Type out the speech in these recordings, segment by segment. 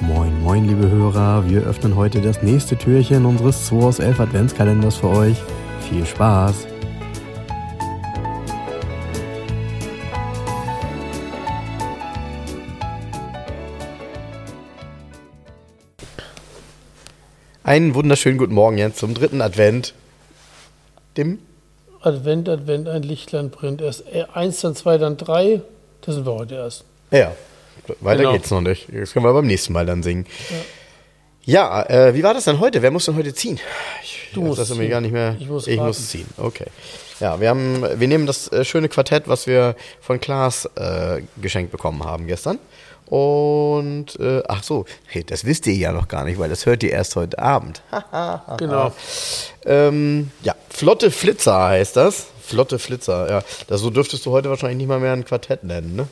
Moin, moin, liebe Hörer. Wir öffnen heute das nächste Türchen unseres 2 aus 11 Adventskalenders für euch. Viel Spaß! Einen wunderschönen guten Morgen jetzt zum dritten Advent. Dem Advent, Advent, ein Lichtlein brennt. Erst äh, eins, dann zwei, dann drei. Das sind wir heute erst. Ja, weiter Genau. geht's noch nicht. Das können wir beim nächsten Mal dann singen. Ja, äh, wie war das denn heute? Wer muss denn heute ziehen? Ich, Du musst das irgendwie ziehen. gar nicht mehr. Ich muss ich muss ziehen. Okay. Ja, wir haben, wir nehmen das äh, schöne Quartett, was wir von Klaas äh, geschenkt bekommen haben gestern. Und äh, ach so, hey, das wisst ihr ja noch gar nicht, weil das hört ihr erst heute Abend. Genau. Ähm, ja, Flotte Flitzer heißt das. Flotte Flitzer, ja. Das, so dürftest du heute wahrscheinlich nicht mal mehr ein Quartett nennen, ne?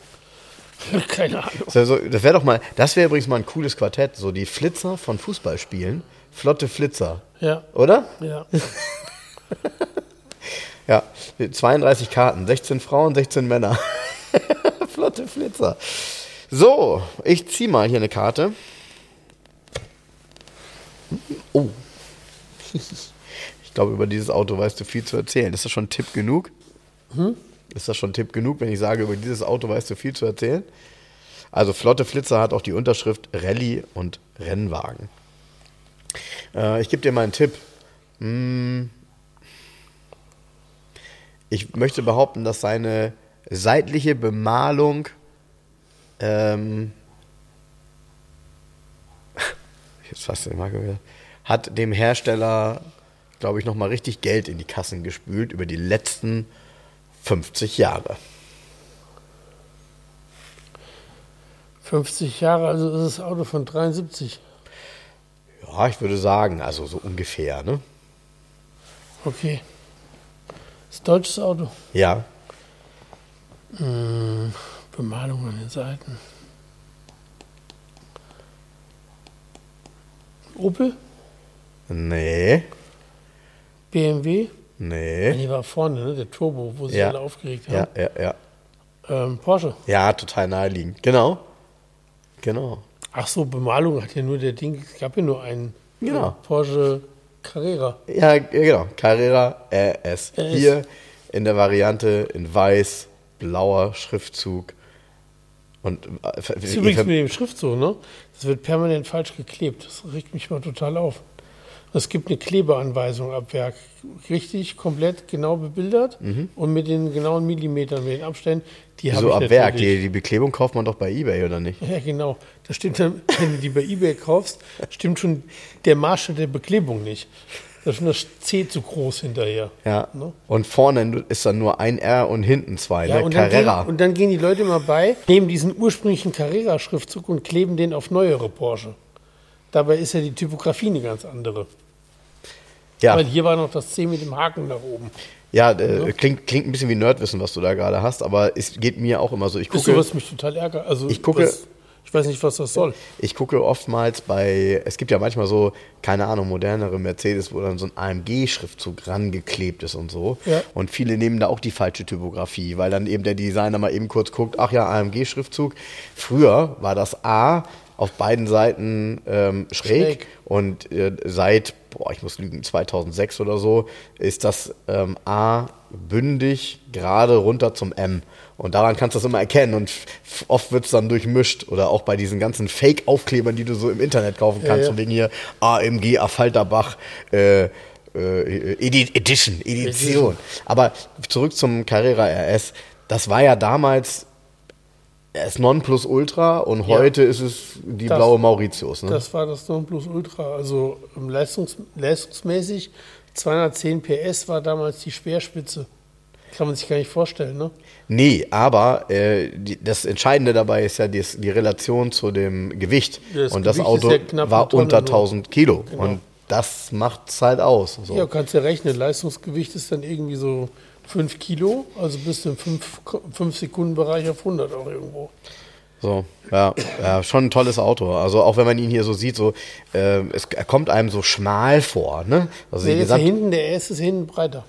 Keine Ahnung. Das wäre so, das wär doch mal, das wäre übrigens mal ein cooles Quartett, so die Flitzer von Fußballspielen. Flotte Flitzer, Ja, oder? ja. Ja, 32 Karten, 16 Frauen, 16 Männer. Flotte Flitzer. So, ich zieh mal hier eine Karte. Oh. Ich glaube, über dieses Auto weißt du viel zu erzählen. Ist das schon Tipp genug? Ist das schon Tipp genug, wenn ich sage, über dieses Auto weißt du viel zu erzählen? Also Flotte Flitzer hat auch die Unterschrift Rallye und Rennwagen. Äh, ich gebe dir mal einen Tipp. Hm. Ich möchte behaupten, dass seine seitliche Bemalung ähm, jetzt fast den Marco wieder, hat dem Hersteller, glaube ich, nochmal richtig Geld in die Kassen gespült über die letzten 50 Jahre. 50 Jahre, also ist das Auto von 73. Ja, ich würde sagen, also so ungefähr, ne? Okay. Das ist ein deutsches Auto. Ja. Bemalung an den Seiten. Opel, Nee. BMW. Nee. Die war vorne, ne? der Turbo, wo sich Ja. alle aufgeregt Ja, haben. ja, ja. Ähm, Porsche. Ja, total naheliegend. Genau. Genau. Ach so, Bemalung hat ja nur der Ding, es gab ja nur einen Genau. äh, Porsche Carrera. Ja, ja, genau. Carrera RS. RS. Hier in der Variante in weiß, blauer Schriftzug. Und äh, Das ist übrigens mit dem Schriftzug, ne? Das wird permanent falsch geklebt. Das regt mich mal total auf. Es gibt eine Klebeanweisung ab Werk. Richtig, komplett genau bebildert und mit den genauen Millimetern, mit den Abständen. Die Mhm. so ab Werk. Die, die Beklebung kauft man doch bei Ebay, oder nicht? Ja, genau. Da stimmt dann, wenn du die bei eBay kaufst, stimmt schon der Maßstab der Beklebung nicht. Da ist schon das C zu groß hinterher. Ja. Ne? Und vorne ist dann nur ein R und hinten zwei, Ja, ne? und, dann Carrera. gehen, und dann gehen die Leute mal bei, nehmen diesen ursprünglichen Carrera-Schriftzug und kleben den auf neuere Porsche. Dabei ist ja die Typografie eine ganz andere. ja, Weil hier war noch das C mit dem Haken nach oben. ja äh, klingt, klingt ein bisschen wie Nerdwissen, was du da gerade hast, aber es geht mir auch immer so. Ich Wisst ihr, gucke, was mich total ärgert? Also, Ich gucke- Was, ich weiß nicht, was das soll. ich gucke oftmals bei, es gibt ja manchmal so, keine Ahnung, modernere Mercedes, wo dann so ein AMG-Schriftzug rangeklebt ist und so. Ja. Und viele nehmen da auch die falsche Typografie, weil dann eben der Designer mal eben kurz guckt, ach ja, AMG-Schriftzug. Früher war das A auf beiden Seiten ähm, schräg, Schräg. und äh, seit, boah, ich muss lügen, 2006 oder so, ist das ähm, A bündig gerade runter zum M. Und daran kannst du das immer erkennen und oft wird es dann durchmischt oder auch bei diesen ganzen Fake-Aufklebern, die du so im Internet kaufen kannst, ja. von wegen hier AMG Affalterbach äh, äh, Edi Edition, Edition. Edition. Aber zurück zum Carrera RS, das war ja damals das Nonplusultra und Ja. heute ist es die Das- blaue Mauritius. Ne? Das war das Nonplusultra. Also ähm, leistungs leistungsmäßig 210 PS war damals die Speerspitze. Kann man sich gar nicht vorstellen, ne? Nee, aber äh, die, das Entscheidende dabei ist ja die, die Relation zu dem Gewicht. Das und das Gewicht Auto ja war unter nur. 1000 Kilo. Genau. Und das macht es halt aus. So. Ja, kannst ja rechnen. Leistungsgewicht ist dann irgendwie so 5 Kilo. Also bist du im 5 Sekunden Bereich auf 100 auch irgendwo. So, ja, ja, schon ein tolles Auto. Also auch wenn man ihn hier so sieht, so, äh, es, er kommt einem so schmal vor, ne? Also Der ist hinten, der S ist hinten breiter.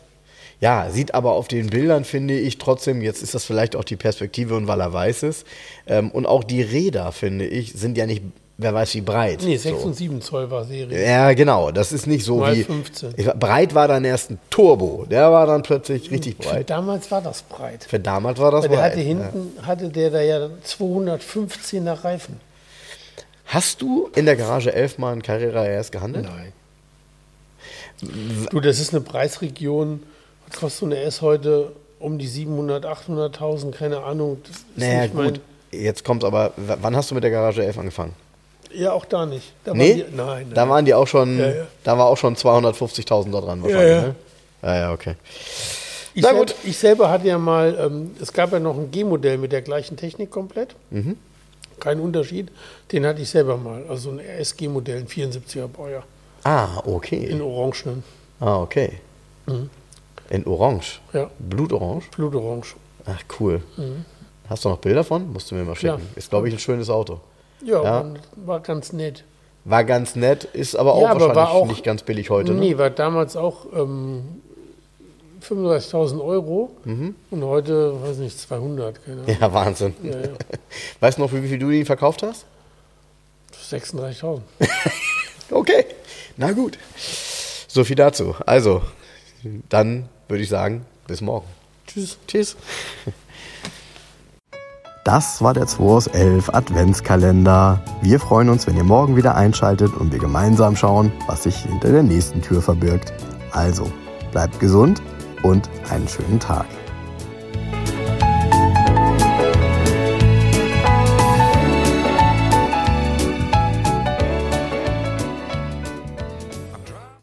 ja, sieht aber auf den Bildern, finde ich, trotzdem, jetzt ist das vielleicht auch die Perspektive und weil er weiß ist. Ähm, und auch die Räder, finde ich, sind ja nicht, wer weiß wie breit. Nee, 6 so. und 7 Zoll war Serie. Ja, genau. Das ist nicht so Mal wie. 15. Ich, breit war dann erst ein Turbo. Der war dann plötzlich richtig breit. Damals war das breit. Für damals war das Weil der breit. hatte hinten, hatte der da ja 215er Reifen. Hast du in der Garage 11 mal einen Carrera RS gehandelt? Nein. Du, das ist eine Preisregion, was kostet so eine S heute um die 700, 800.000, keine Ahnung. Das Naja, gut. Jetzt kommt aber, wann hast du mit der Garage 11 angefangen? Ja, auch da nicht. Da Nee? die, nein, nein. Da waren die auch schon, Ja, ja. da war auch schon 250.000 da dran wahrscheinlich, ja. ne? Ja, ja, okay. Ich, Na selber, gut. ich selber hatte ja mal, ähm, es gab ja noch ein G-Modell mit der gleichen Technik komplett. Mhm. Kein Unterschied. Den hatte ich selber mal. Also ein RSG-Modell, ein 74er Baujahr. Ah, okay. In Orangenen. Ah, okay. Mhm. In Orange. Ja, Blutorange? Blutorange. Ach, cool. Hast du noch Bilder von? Musst du mir mal schicken. Mhm. Ja. Ist, glaube ich, ein schönes Auto. Ja, Ja. War, ganz nett. War ganz nett, ist aber auch Ja, wahrscheinlich auch- nicht ganz billig heute. Ne? Nee, war damals auch ähm, 35.000 Euro Mhm. und heute, weiß nicht, 200, keine Ahnung. Ja, Wahnsinn. Ja, ja. Weißt du noch, wie viel du ihn verkauft hast? 36.000. Okay, na gut. So viel dazu. Also, dann würde ich sagen, bis morgen. Tschüss. Tschüss. Das war der 2 aus 11 Adventskalender. Wir freuen uns, wenn ihr morgen wieder einschaltet und wir gemeinsam schauen, was sich hinter der nächsten Tür verbirgt. Also, bleibt gesund und einen schönen Tag.